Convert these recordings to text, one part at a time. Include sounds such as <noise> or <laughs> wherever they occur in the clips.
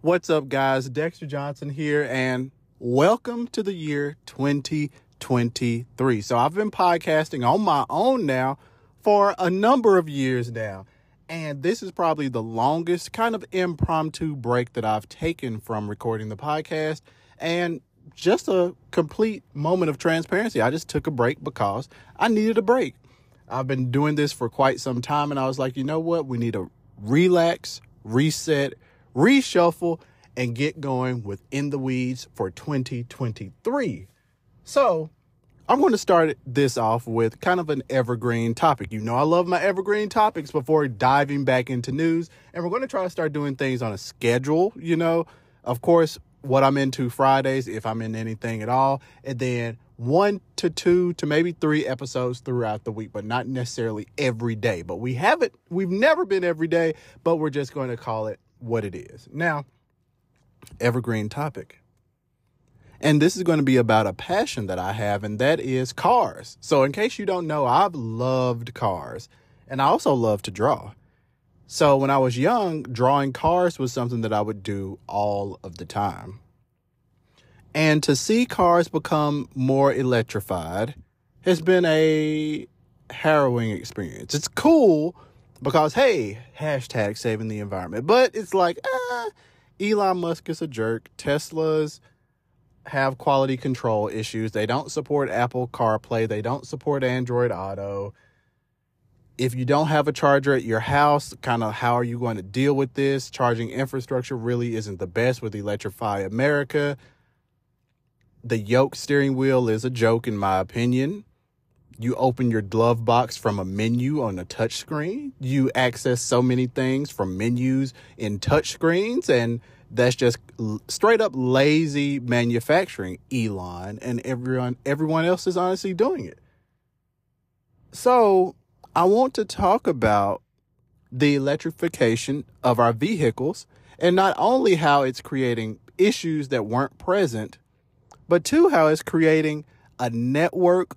What's up, guys? Dexter Johnson here, and welcome to the year 2023. So, I've been podcasting on my own now for a number of years now, and this is probably the longest kind of impromptu break that I've taken from recording the podcast. And just a complete moment of transparency. I just took a break because I needed a break. I've been doing this for quite some time, and I was like, you know what? We need to relax, reset, reshuffle, and get going with In the Weeds for 2023. So, I'm going to start this off with kind of an evergreen topic. You know, I love my evergreen topics before diving back into news, and we're going to try to start doing things on a schedule. You know, of course, what I'm into Fridays, if I'm in anything at all, and then one to two to maybe three episodes throughout the week, but not necessarily every day. But we haven't, we've never been every day, but we're just going to call it what it is. Now, evergreen topic. And this is going to be about a passion that I have, and that is cars. So, in case you don't know, I've loved cars, and I also love to draw. So, when I was young, drawing cars was something that I would do all of the time. And to see cars become more electrified has been a harrowing experience. It's cool because, hey, hashtag saving the environment. But it's like, ah, Elon Musk is a jerk. Tesla's have quality control issues. They don't support Apple CarPlay. They don't support Android Auto. If you don't have a charger at your house, kind of how are you going to deal with this? Charging infrastructure really isn't the best with Electrify America. The yoke steering wheel is a joke, in my opinion. You open your glove box from a menu on a touchscreen. You access so many things from menus in touchscreens, and that's just straight up lazy manufacturing, Elon, and everyone everyone else is honestly doing it. So, I want to talk about the electrification of our vehicles and not only how it's creating issues that weren't present, but two, how it's creating a network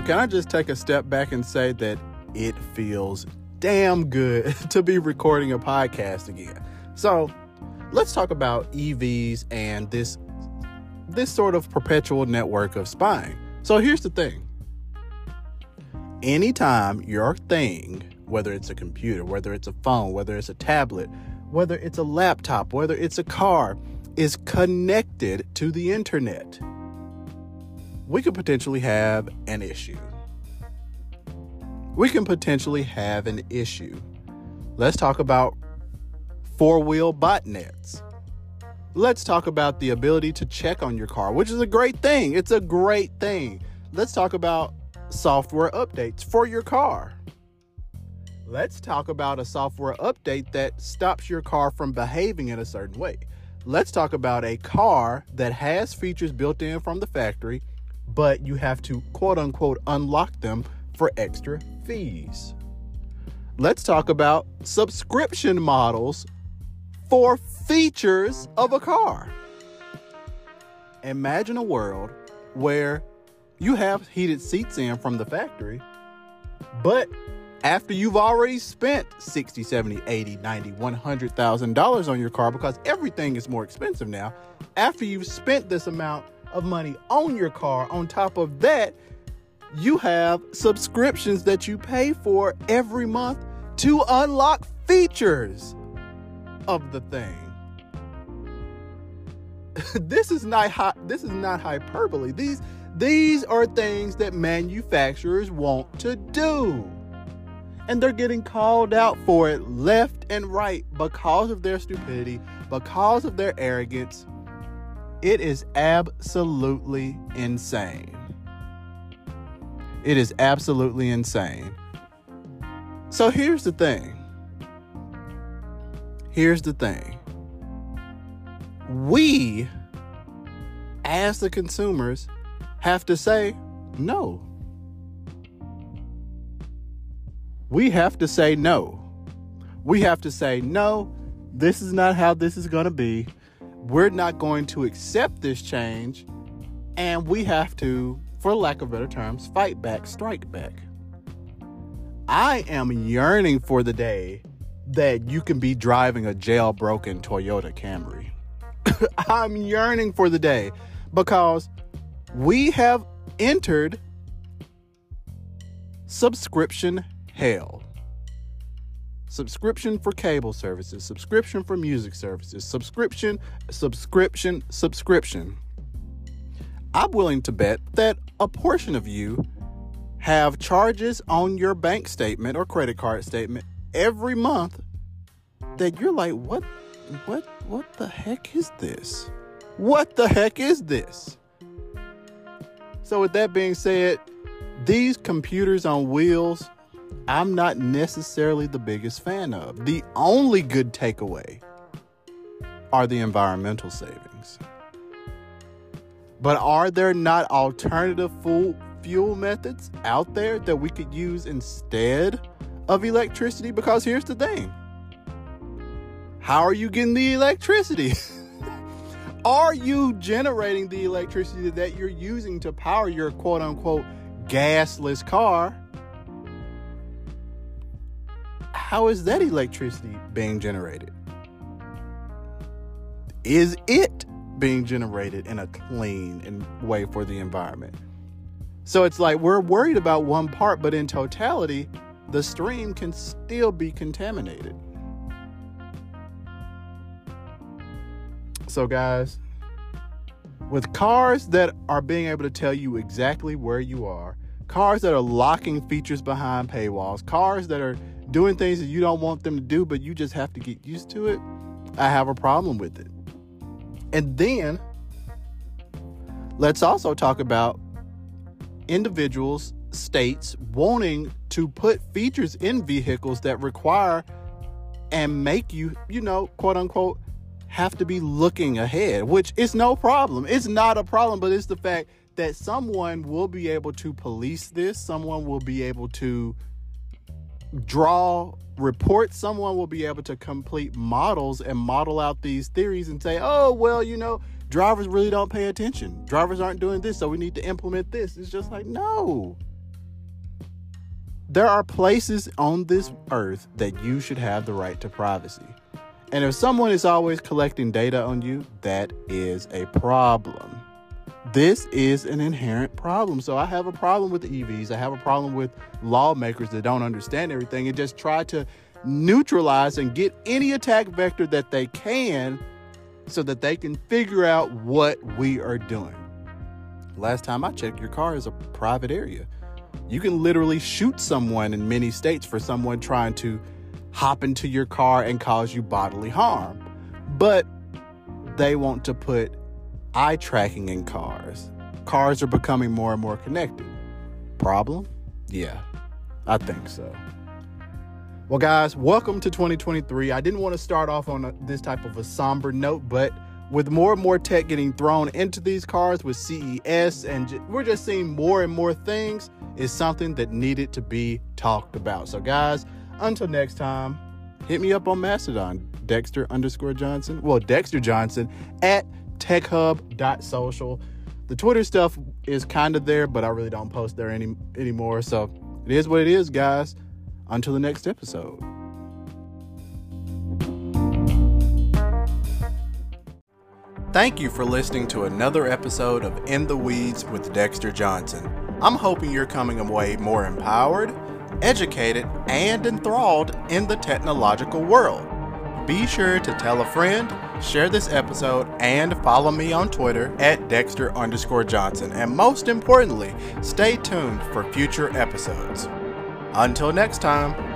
Can I just take a step back and say that it feels damn good <laughs> to be recording a podcast again? So, let's talk about EVs and this this sort of perpetual network of spying. So, here's the thing. Anytime your thing, whether it's a computer, whether it's a phone, whether it's a tablet, whether it's a laptop, whether it's a car, is connected to the internet, we could potentially have an issue. We can potentially have an issue. Let's talk about four wheel botnets. Let's talk about the ability to check on your car, which is a great thing. It's a great thing. Let's talk about software updates for your car. Let's talk about a software update that stops your car from behaving in a certain way. Let's talk about a car that has features built in from the factory but you have to quote unquote unlock them for extra fees. Let's talk about subscription models for features of a car. Imagine a world where you have heated seats in from the factory, but after you've already spent 60, 70, 80, 90, 100,000 dollars on your car because everything is more expensive now, after you've spent this amount of money on your car. On top of that, you have subscriptions that you pay for every month to unlock features of the thing. <laughs> this is not this is not hyperbole. These these are things that manufacturers want to do. And they're getting called out for it left and right because of their stupidity, because of their arrogance, it is absolutely insane. It is absolutely insane. So here's the thing. Here's the thing. We, as the consumers, have to say no. We have to say no. We have to say, no, this is not how this is going to be. We're not going to accept this change. And we have to, for lack of better terms, fight back, strike back. I am yearning for the day that you can be driving a jailbroken Toyota Camry. <laughs> I'm yearning for the day because we have entered subscription hell. Subscription for cable services, subscription for music services, subscription, subscription, subscription. I'm willing to bet that a portion of you have charges on your bank statement or credit card statement every month that you're like, what what what the heck is this? What the heck is this? So with that being said, these computers on wheels, I'm not necessarily the biggest fan of. The only good takeaway are the environmental savings. But are there not alternative fuel, fuel methods out there that we could use instead of electricity? Because here's the thing how are you getting the electricity? <laughs> are you generating the electricity that you're using to power your quote unquote gasless car? How is that electricity being generated? Is it being generated in a clean and way for the environment. So it's like we're worried about one part, but in totality, the stream can still be contaminated. So, guys, with cars that are being able to tell you exactly where you are, cars that are locking features behind paywalls, cars that are doing things that you don't want them to do, but you just have to get used to it, I have a problem with it. And then let's also talk about individuals, states wanting to put features in vehicles that require and make you, you know, quote unquote, have to be looking ahead, which is no problem. It's not a problem, but it's the fact that someone will be able to police this, someone will be able to draw reports, someone will be able to complete models and model out these theories and say, oh, well, you know, drivers really don't pay attention. Drivers aren't doing this, so we need to implement this. It's just like, no. There are places on this earth that you should have the right to privacy. And if someone is always collecting data on you, that is a problem. This is an inherent problem. So I have a problem with EVs. I have a problem with lawmakers that don't understand everything and just try to neutralize and get any attack vector that they can so that they can figure out what we are doing. Last time I checked, your car is a private area. You can literally shoot someone in many states for someone trying to hop into your car and cause you bodily harm. But they want to put eye tracking in cars. Cars are becoming more and more connected. Problem? Yeah, I think so. Well, guys, welcome to 2023. I didn't want to start off on a, this type of a somber note, but with more and more tech getting thrown into these cars with CES, and j- we're just seeing more and more things, is something that needed to be talked about. So, guys, until next time, hit me up on Mastodon, Dexter underscore Johnson. Well, Dexter Johnson at techhub.social. The Twitter stuff is kind of there, but I really don't post there any anymore. So it is what it is, guys. Until the next episode. Thank you for listening to another episode of In the Weeds with Dexter Johnson. I'm hoping you're coming away more empowered, educated, and enthralled in the technological world. Be sure to tell a friend, share this episode, and follow me on Twitter at Dexter underscore Johnson. And most importantly, stay tuned for future episodes. Until next time.